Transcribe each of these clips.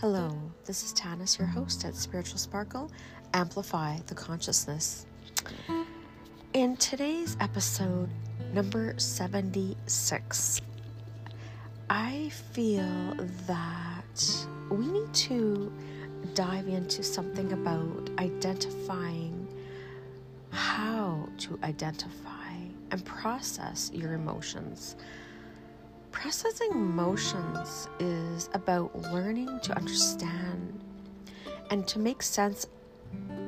Hello, this is Tannis, your host at Spiritual Sparkle Amplify the Consciousness. In today's episode, number 76, I feel that we need to dive into something about identifying how to identify and process your emotions Processing emotions is about learning to understand and to make sense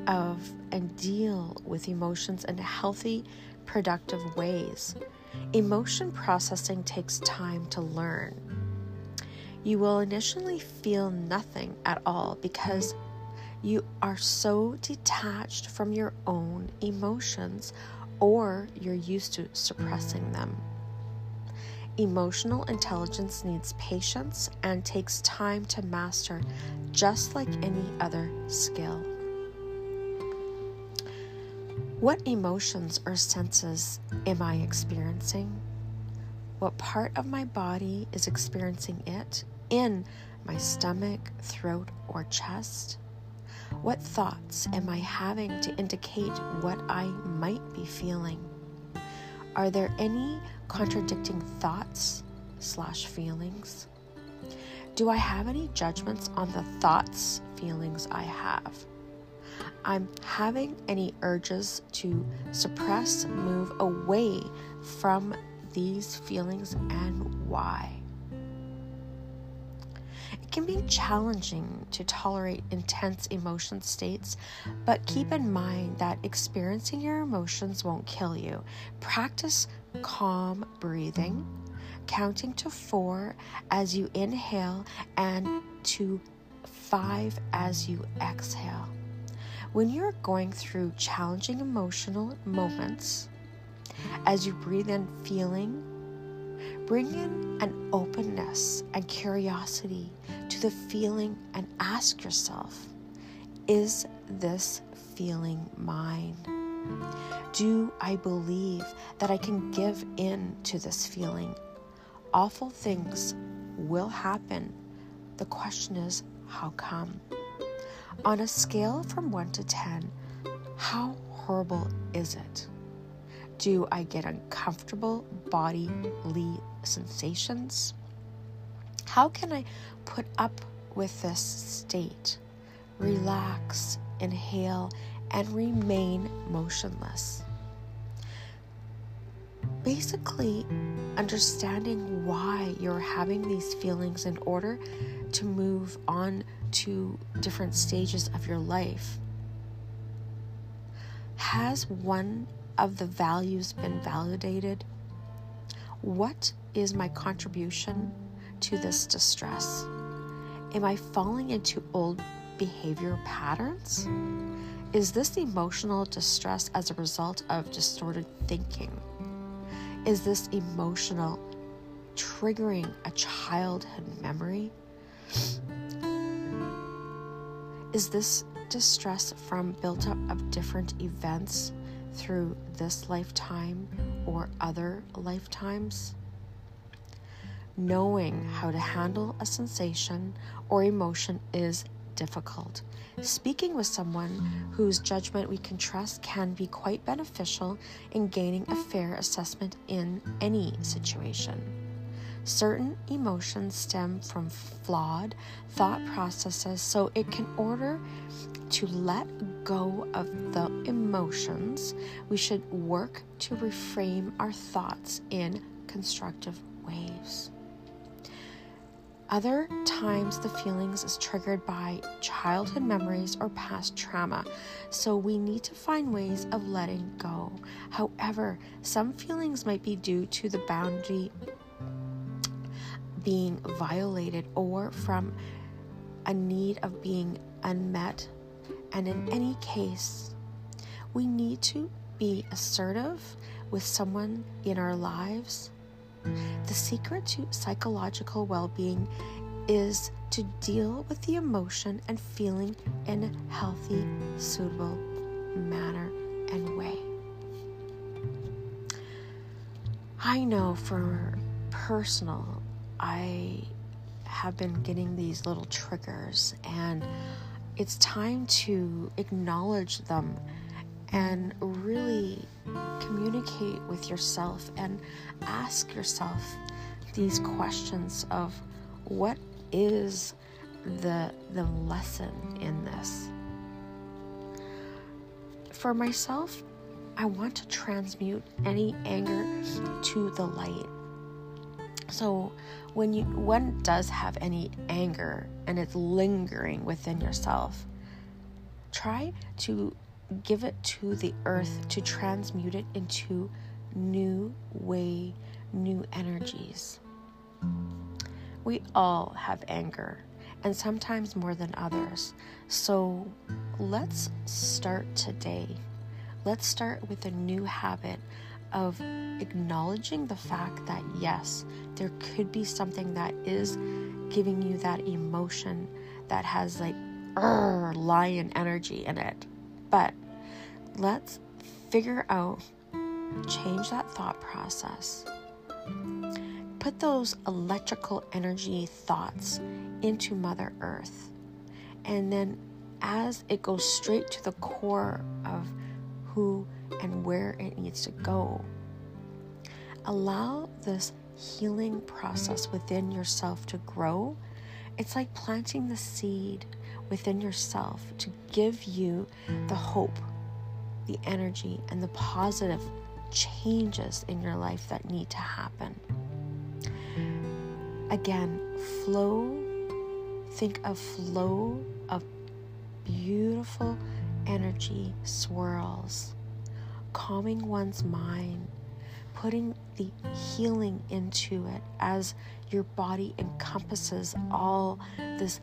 of and deal with emotions in healthy, productive ways. Emotion processing takes time to learn. You will initially feel nothing at all because you are so detached from your own emotions or you're used to suppressing them. Emotional intelligence needs patience and takes time to master, just like any other skill. What emotions or senses am I experiencing? What part of my body is experiencing it in my stomach, throat, or chest? What thoughts am I having to indicate what I might be feeling? Are there any contradicting thoughts slash feelings? Do I have any judgments on the thoughts, feelings I have? I'm having any urges to suppress, move away from these feelings, and why? It can be challenging to tolerate intense emotion states, but keep in mind that experiencing your emotions won't kill you. Practice calm breathing, counting to four as you inhale and to five as you exhale. When you're going through challenging emotional moments, as you breathe in feeling, bring in an openness and curiosity to the feeling and ask yourself Is this feeling mine? Do I believe that I can give in to this feeling? Awful things will happen. The question is, how come? On a scale from 1 to 10, how horrible is it? Do I get uncomfortable bodily sensations? How can I put up with this state? Relax, inhale, and remain motionless. Basically, understanding why you're having these feelings in order to move on to different stages of your life. Has one of the values been validated? What is my contribution to this distress? Am I falling into old behavior patterns? Is this emotional distress as a result of distorted thinking? Is this emotional triggering a childhood memory? Is this distress from built up of different events through this lifetime or other lifetimes? Knowing how to handle a sensation or emotion is difficult. Speaking with someone whose judgment we can trust can be quite beneficial in gaining a fair assessment in any situation. Certain emotions stem from flawed thought processes, so it can order to let go of the emotions. We should work to reframe our thoughts in constructive ways. Other times, the feelings is triggered by childhood memories or past trauma, so we need to find ways of letting go. However, some feelings might be due to the boundary being violated or from a need of being unmet. And in any case, we need to be assertive with someone in our lives the secret to psychological well being is to deal with the emotion and feeling in a healthy, suitable manner and way. I know for personal, I have been getting these little triggers, and it's time to acknowledge them and really communicate with yourself and ask yourself these questions of what is the the lesson in this? For myself i want to transmute any anger to the light. So when you one does have any anger and it's lingering within yourself try to give it to the earth to transmute it into new way, new energies. We all have anger, and sometimes more than others. So let's start today. Let's start with a new habit of acknowledging the fact that yes, there could be something that is giving you that emotion that has like lion energy in it. But let's figure out, change that thought process. Put those electrical energy thoughts into Mother Earth. And then, as it goes straight to the core of who and where it needs to go, allow this healing process within yourself to grow. It's like planting the seed within yourself to give you the hope the energy and the positive changes in your life that need to happen. Again, flow, think of flow of beautiful energy swirls, calming one's mind, putting the healing into it as your body encompasses all this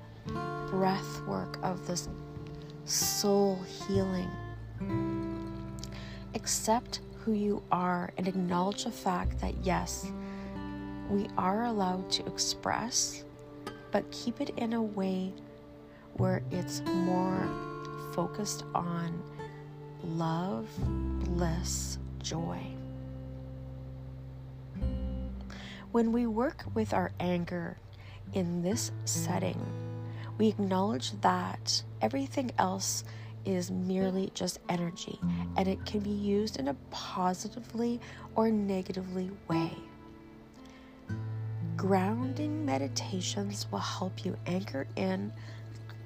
breath work of this soul healing accept who you are and acknowledge the fact that yes, we are allowed to express, but keep it in a way where it's more focused on love, bliss, joy. When we work with our anger in this setting, we acknowledge that everything else is merely just energy and it can be used in a positively or negatively way. Grounding meditations will help you anchor in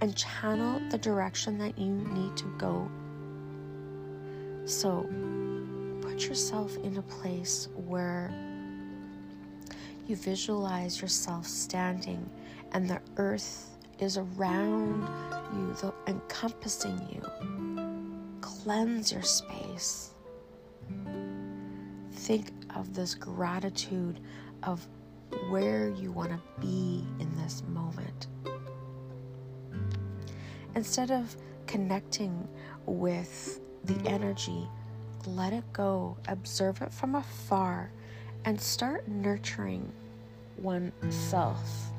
and channel the direction that you need to go. So, put yourself in a place where you visualize yourself standing and the earth is around you, the, encompassing you. Cleanse your space. Think of this gratitude of where you want to be in this moment. Instead of connecting with the energy, let it go, observe it from afar, and start nurturing oneself.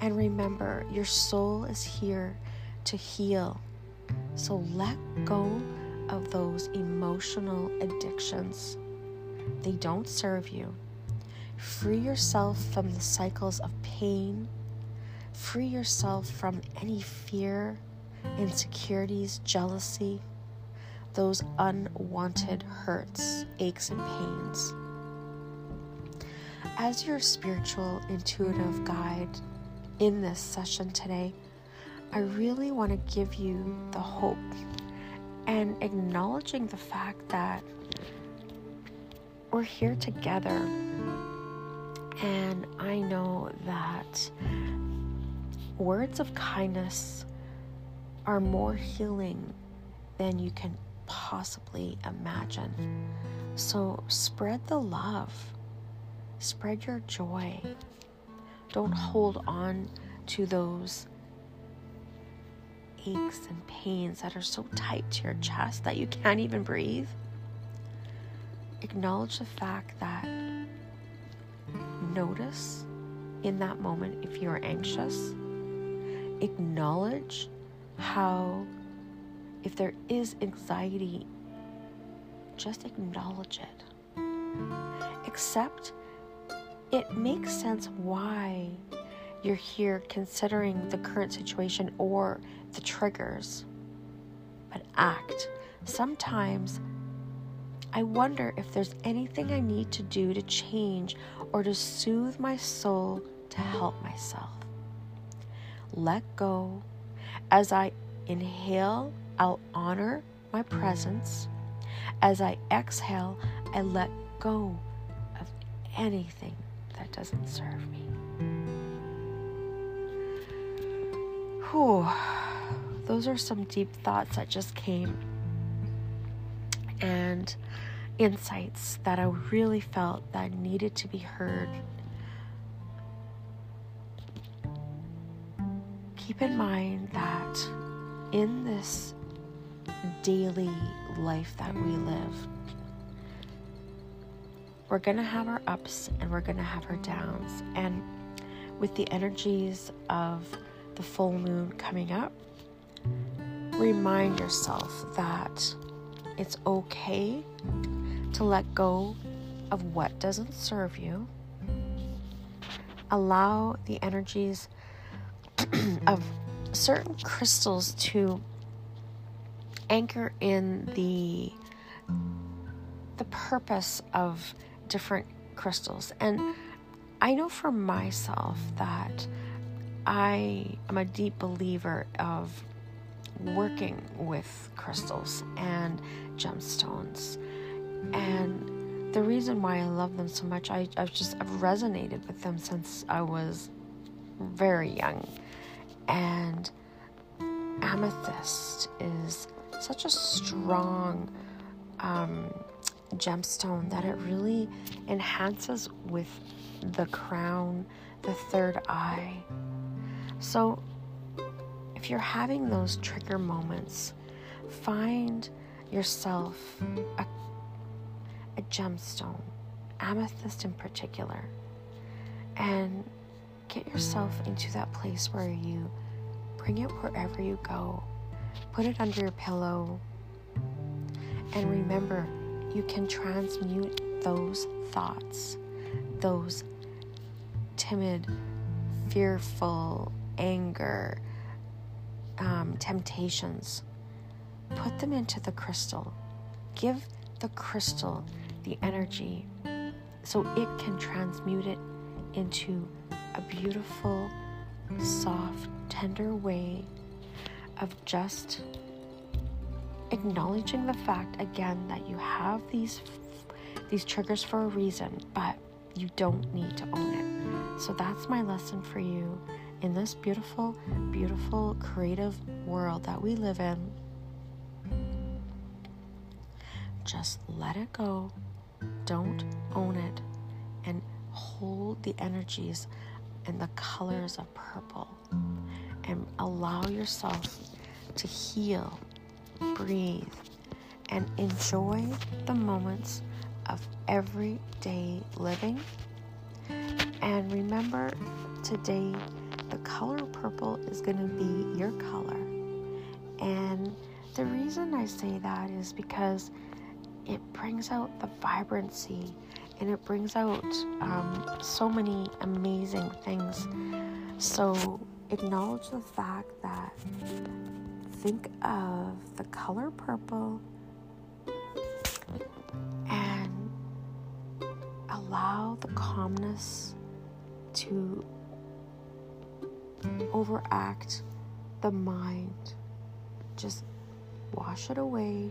And remember, your soul is here to heal. So let go of those emotional addictions. They don't serve you. Free yourself from the cycles of pain. Free yourself from any fear, insecurities, jealousy, those unwanted hurts, aches, and pains. As your spiritual intuitive guide, in this session today, I really want to give you the hope and acknowledging the fact that we're here together. And I know that words of kindness are more healing than you can possibly imagine. So spread the love, spread your joy. Don't hold on to those aches and pains that are so tight to your chest that you can't even breathe. Acknowledge the fact that notice in that moment if you're anxious. Acknowledge how, if there is anxiety, just acknowledge it. Accept it makes sense why you're here considering the current situation or the triggers, but act. Sometimes I wonder if there's anything I need to do to change or to soothe my soul to help myself. Let go. As I inhale, I'll honor my presence. As I exhale, I let go of anything that doesn't serve me. Whew. Those are some deep thoughts that just came and insights that I really felt that needed to be heard. Keep in mind that in this daily life that we live, we're going to have our ups and we're going to have our downs. And with the energies of the full moon coming up, remind yourself that it's okay to let go of what doesn't serve you. Allow the energies of certain crystals to anchor in the the purpose of different crystals. And I know for myself that I am a deep believer of working with crystals and gemstones. And the reason why I love them so much, I, I've just I've resonated with them since I was very young. And amethyst is such a strong um, gemstone that it really enhances with the crown, the third eye. So, if you're having those trigger moments, find yourself a, a gemstone, amethyst in particular, and get yourself into that place where you bring it wherever you go. Put it under your pillow. And remember, you can transmute those thoughts, those timid, fearful, anger, um, temptations. Put them into the crystal. Give the crystal the energy so it can transmute it into a beautiful, soft, tender way of just acknowledging the fact again that you have these these triggers for a reason, but you don't need to own it. So that's my lesson for you in this beautiful, beautiful, creative world that we live in. Just let it go. Don't own it and hold the energies and the colors of purple and allow yourself to heal, breathe, and enjoy the moments of everyday living. And remember, today the color purple is going to be your color. And the reason I say that is because it brings out the vibrancy and it brings out um, so many amazing things. So acknowledge the fact that think of the color purple and allow the calmness to overact the mind. Just wash it away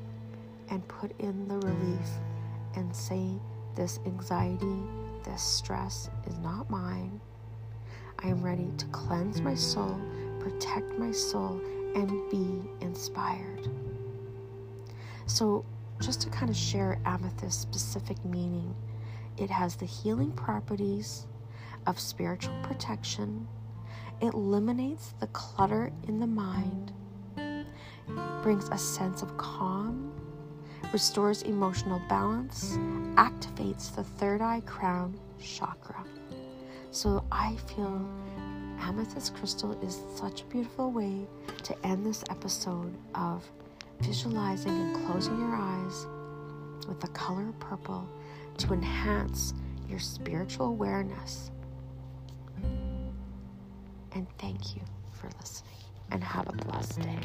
and put in the relief and say, This anxiety, this stress is not mine. I am ready to cleanse my soul, protect my soul, and be inspired. So, just to kind of share amethyst specific meaning, it has the healing properties of spiritual protection, it eliminates the clutter in the mind, brings a sense of calm, restores emotional balance, activates the third eye crown chakra. So I feel amethyst crystal is such a beautiful way to end this episode of visualizing and closing your eyes with the color purple to enhance your spiritual awareness. And thank you for listening. And have a blessed day.